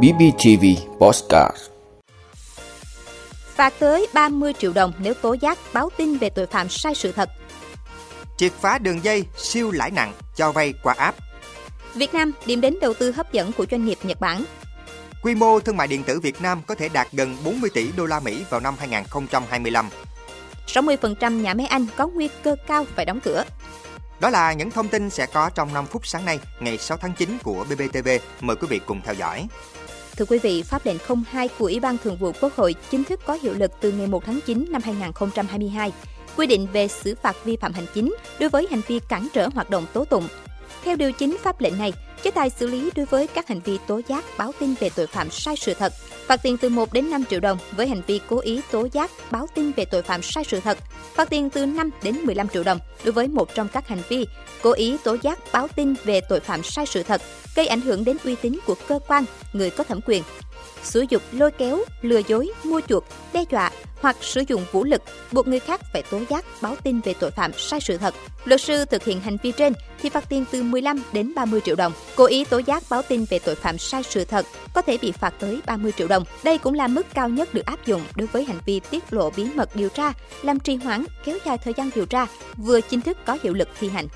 BBTV Postcard Phạt tới 30 triệu đồng nếu tố giác báo tin về tội phạm sai sự thật. Triệt phá đường dây siêu lãi nặng cho vay qua app. Việt Nam điểm đến đầu tư hấp dẫn của doanh nghiệp Nhật Bản. Quy mô thương mại điện tử Việt Nam có thể đạt gần 40 tỷ đô la Mỹ vào năm 2025. 60% nhà máy Anh có nguy cơ cao phải đóng cửa. Đó là những thông tin sẽ có trong 5 phút sáng nay, ngày 6 tháng 9 của BBTV. Mời quý vị cùng theo dõi. Thưa quý vị, pháp lệnh 02 của Ủy ban Thường vụ Quốc hội chính thức có hiệu lực từ ngày 1 tháng 9 năm 2022, quy định về xử phạt vi phạm hành chính đối với hành vi cản trở hoạt động tố tụng. Theo điều chính pháp lệnh này, chế tài xử lý đối với các hành vi tố giác báo tin về tội phạm sai sự thật, phạt tiền từ 1 đến 5 triệu đồng với hành vi cố ý tố giác báo tin về tội phạm sai sự thật, phạt tiền từ 5 đến 15 triệu đồng đối với một trong các hành vi cố ý tố giác báo tin về tội phạm sai sự thật, gây ảnh hưởng đến uy tín của cơ quan, người có thẩm quyền, sử dụng lôi kéo, lừa dối, mua chuộc, đe dọa hoặc sử dụng vũ lực buộc người khác phải tố giác báo tin về tội phạm sai sự thật. Luật sư thực hiện hành vi trên thì phạt tiền từ 15 đến 30 triệu đồng. Cố ý tố giác báo tin về tội phạm sai sự thật có thể bị phạt tới 30 triệu đồng. Đây cũng là mức cao nhất được áp dụng đối với hành vi tiết lộ bí mật điều tra, làm trì hoãn, kéo dài thời gian điều tra, vừa chính thức có hiệu lực thi hành.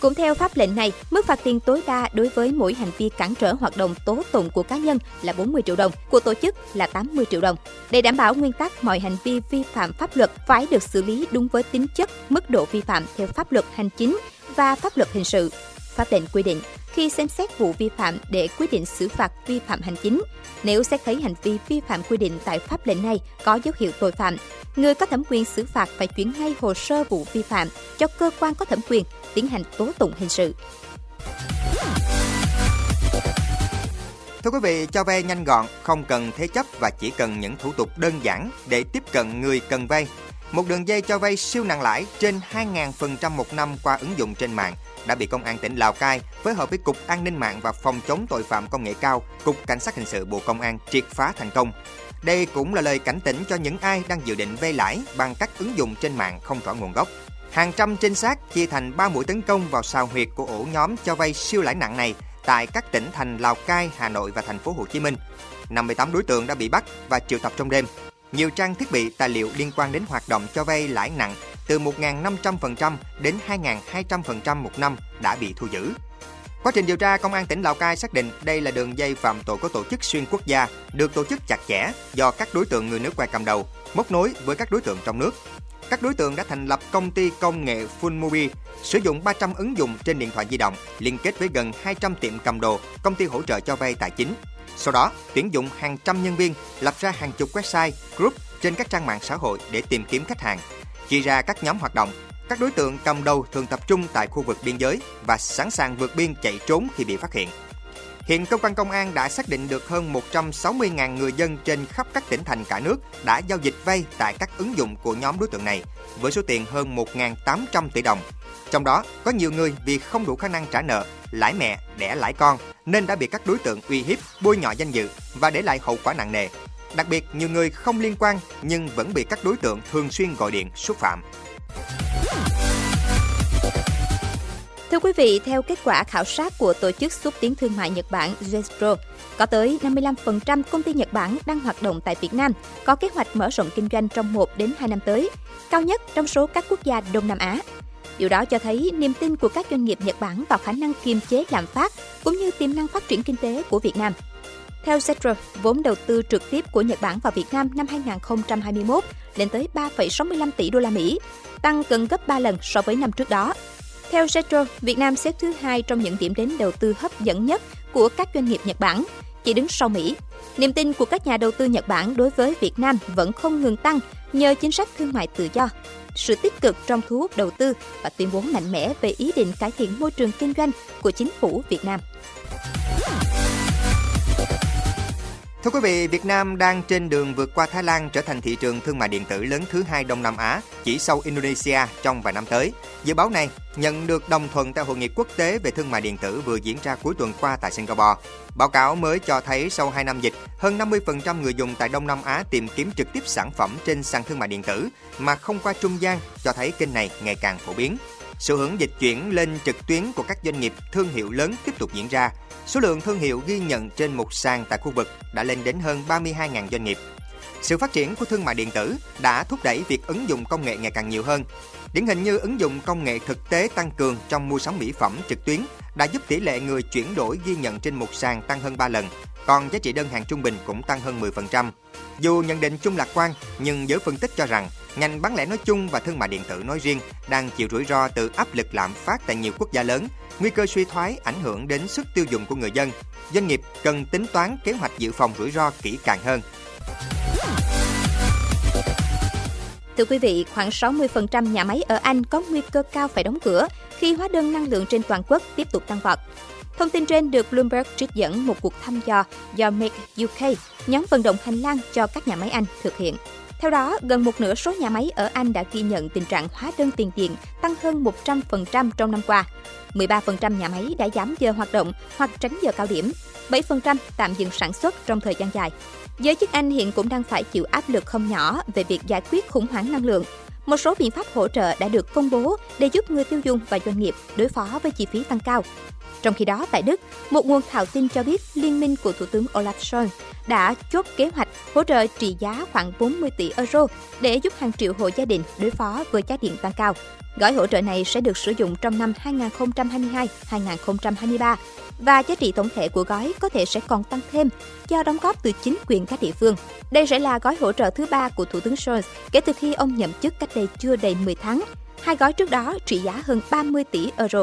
Cũng theo pháp lệnh này, mức phạt tiền tối đa đối với mỗi hành vi cản trở hoạt động tố tụng của cá nhân là 40 triệu đồng, của tổ chức là 80 triệu đồng. Để đảm bảo nguyên tắc mọi hành vi vi phạm pháp luật phải được xử lý đúng với tính chất, mức độ vi phạm theo pháp luật hành chính và pháp luật hình sự. Pháp lệnh quy định khi xem xét vụ vi phạm để quyết định xử phạt vi phạm hành chính. Nếu xét thấy hành vi vi phạm quy định tại pháp lệnh này có dấu hiệu tội phạm, người có thẩm quyền xử phạt phải chuyển ngay hồ sơ vụ vi phạm cho cơ quan có thẩm quyền tiến hành tố tụng hình sự. Thưa quý vị, cho vay nhanh gọn, không cần thế chấp và chỉ cần những thủ tục đơn giản để tiếp cận người cần vay. Một đường dây cho vay siêu nặng lãi trên 2.000% một năm qua ứng dụng trên mạng đã bị Công an tỉnh Lào Cai phối hợp với Cục An ninh mạng và Phòng chống tội phạm công nghệ cao, Cục Cảnh sát hình sự Bộ Công an triệt phá thành công. Đây cũng là lời cảnh tỉnh cho những ai đang dự định vay lãi bằng các ứng dụng trên mạng không rõ nguồn gốc. Hàng trăm trinh sát chia thành 3 mũi tấn công vào sào huyệt của ổ nhóm cho vay siêu lãi nặng này tại các tỉnh thành Lào Cai, Hà Nội và thành phố Hồ Chí Minh. 58 đối tượng đã bị bắt và triệu tập trong đêm. Nhiều trang thiết bị, tài liệu liên quan đến hoạt động cho vay lãi nặng từ 1.500% đến 2.200% một năm đã bị thu giữ. Quá trình điều tra, Công an tỉnh Lào Cai xác định đây là đường dây phạm tội có tổ chức xuyên quốc gia, được tổ chức chặt chẽ do các đối tượng người nước ngoài cầm đầu, móc nối với các đối tượng trong nước. Các đối tượng đã thành lập công ty công nghệ Funmobi, sử dụng 300 ứng dụng trên điện thoại di động, liên kết với gần 200 tiệm cầm đồ, công ty hỗ trợ cho vay tài chính. Sau đó, tuyển dụng hàng trăm nhân viên, lập ra hàng chục website, group trên các trang mạng xã hội để tìm kiếm khách hàng, chia ra các nhóm hoạt động. Các đối tượng cầm đầu thường tập trung tại khu vực biên giới và sẵn sàng vượt biên chạy trốn khi bị phát hiện. Hiện cơ quan công an đã xác định được hơn 160.000 người dân trên khắp các tỉnh thành cả nước đã giao dịch vay tại các ứng dụng của nhóm đối tượng này với số tiền hơn 1.800 tỷ đồng. Trong đó có nhiều người vì không đủ khả năng trả nợ, lãi mẹ, đẻ lãi con nên đã bị các đối tượng uy hiếp, bôi nhọ danh dự và để lại hậu quả nặng nề. Đặc biệt, nhiều người không liên quan nhưng vẫn bị các đối tượng thường xuyên gọi điện xúc phạm. Thưa quý vị, theo kết quả khảo sát của Tổ chức Xúc tiến Thương mại Nhật Bản JETRO, có tới 55% công ty Nhật Bản đang hoạt động tại Việt Nam có kế hoạch mở rộng kinh doanh trong 1 đến 2 năm tới, cao nhất trong số các quốc gia Đông Nam Á. Điều đó cho thấy niềm tin của các doanh nghiệp Nhật Bản vào khả năng kiềm chế lạm phát cũng như tiềm năng phát triển kinh tế của Việt Nam. Theo Zetro, vốn đầu tư trực tiếp của Nhật Bản vào Việt Nam năm 2021 lên tới 3,65 tỷ đô la Mỹ, tăng gần gấp 3 lần so với năm trước đó. Theo Zetro, Việt Nam xếp thứ hai trong những điểm đến đầu tư hấp dẫn nhất của các doanh nghiệp Nhật Bản, chỉ đứng sau Mỹ. Niềm tin của các nhà đầu tư Nhật Bản đối với Việt Nam vẫn không ngừng tăng nhờ chính sách thương mại tự do, sự tích cực trong thu hút đầu tư và tuyên bố mạnh mẽ về ý định cải thiện môi trường kinh doanh của chính phủ Việt Nam. Thưa quý vị, Việt Nam đang trên đường vượt qua Thái Lan trở thành thị trường thương mại điện tử lớn thứ hai Đông Nam Á, chỉ sau Indonesia trong vài năm tới. Dự báo này nhận được đồng thuận tại hội nghị quốc tế về thương mại điện tử vừa diễn ra cuối tuần qua tại Singapore. Báo cáo mới cho thấy sau 2 năm dịch, hơn 50% người dùng tại Đông Nam Á tìm kiếm trực tiếp sản phẩm trên sàn thương mại điện tử mà không qua trung gian, cho thấy kênh này ngày càng phổ biến. Sự hướng dịch chuyển lên trực tuyến của các doanh nghiệp thương hiệu lớn tiếp tục diễn ra. Số lượng thương hiệu ghi nhận trên một sàn tại khu vực đã lên đến hơn 32.000 doanh nghiệp. Sự phát triển của thương mại điện tử đã thúc đẩy việc ứng dụng công nghệ ngày càng nhiều hơn. Điển hình như ứng dụng công nghệ thực tế tăng cường trong mua sắm mỹ phẩm trực tuyến đã giúp tỷ lệ người chuyển đổi ghi nhận trên một sàn tăng hơn 3 lần, còn giá trị đơn hàng trung bình cũng tăng hơn 10%. Dù nhận định chung lạc quan, nhưng giới phân tích cho rằng ngành bán lẻ nói chung và thương mại điện tử nói riêng đang chịu rủi ro từ áp lực lạm phát tại nhiều quốc gia lớn, nguy cơ suy thoái ảnh hưởng đến sức tiêu dùng của người dân. Doanh nghiệp cần tính toán kế hoạch dự phòng rủi ro kỹ càng hơn. Thưa quý vị, khoảng 60% nhà máy ở Anh có nguy cơ cao phải đóng cửa khi hóa đơn năng lượng trên toàn quốc tiếp tục tăng vọt. Thông tin trên được Bloomberg trích dẫn một cuộc thăm dò do Make UK, nhóm vận động hành lang cho các nhà máy Anh thực hiện. Theo đó, gần một nửa số nhà máy ở Anh đã ghi nhận tình trạng hóa đơn tiền điện tăng hơn 100% trong năm qua. 13% nhà máy đã giảm giờ hoạt động hoặc tránh giờ cao điểm. 7% tạm dừng sản xuất trong thời gian dài. Giới chức Anh hiện cũng đang phải chịu áp lực không nhỏ về việc giải quyết khủng hoảng năng lượng. Một số biện pháp hỗ trợ đã được công bố để giúp người tiêu dùng và doanh nghiệp đối phó với chi phí tăng cao. Trong khi đó, tại Đức, một nguồn thạo tin cho biết liên minh của Thủ tướng Olaf Scholz đã chốt kế hoạch hỗ trợ trị giá khoảng 40 tỷ euro để giúp hàng triệu hộ gia đình đối phó với giá điện tăng cao. Gói hỗ trợ này sẽ được sử dụng trong năm 2022-2023 và giá trị tổng thể của gói có thể sẽ còn tăng thêm do đóng góp từ chính quyền các địa phương. Đây sẽ là gói hỗ trợ thứ ba của Thủ tướng Scholz kể từ khi ông nhậm chức cách đây chưa đầy 10 tháng. Hai gói trước đó trị giá hơn 30 tỷ euro.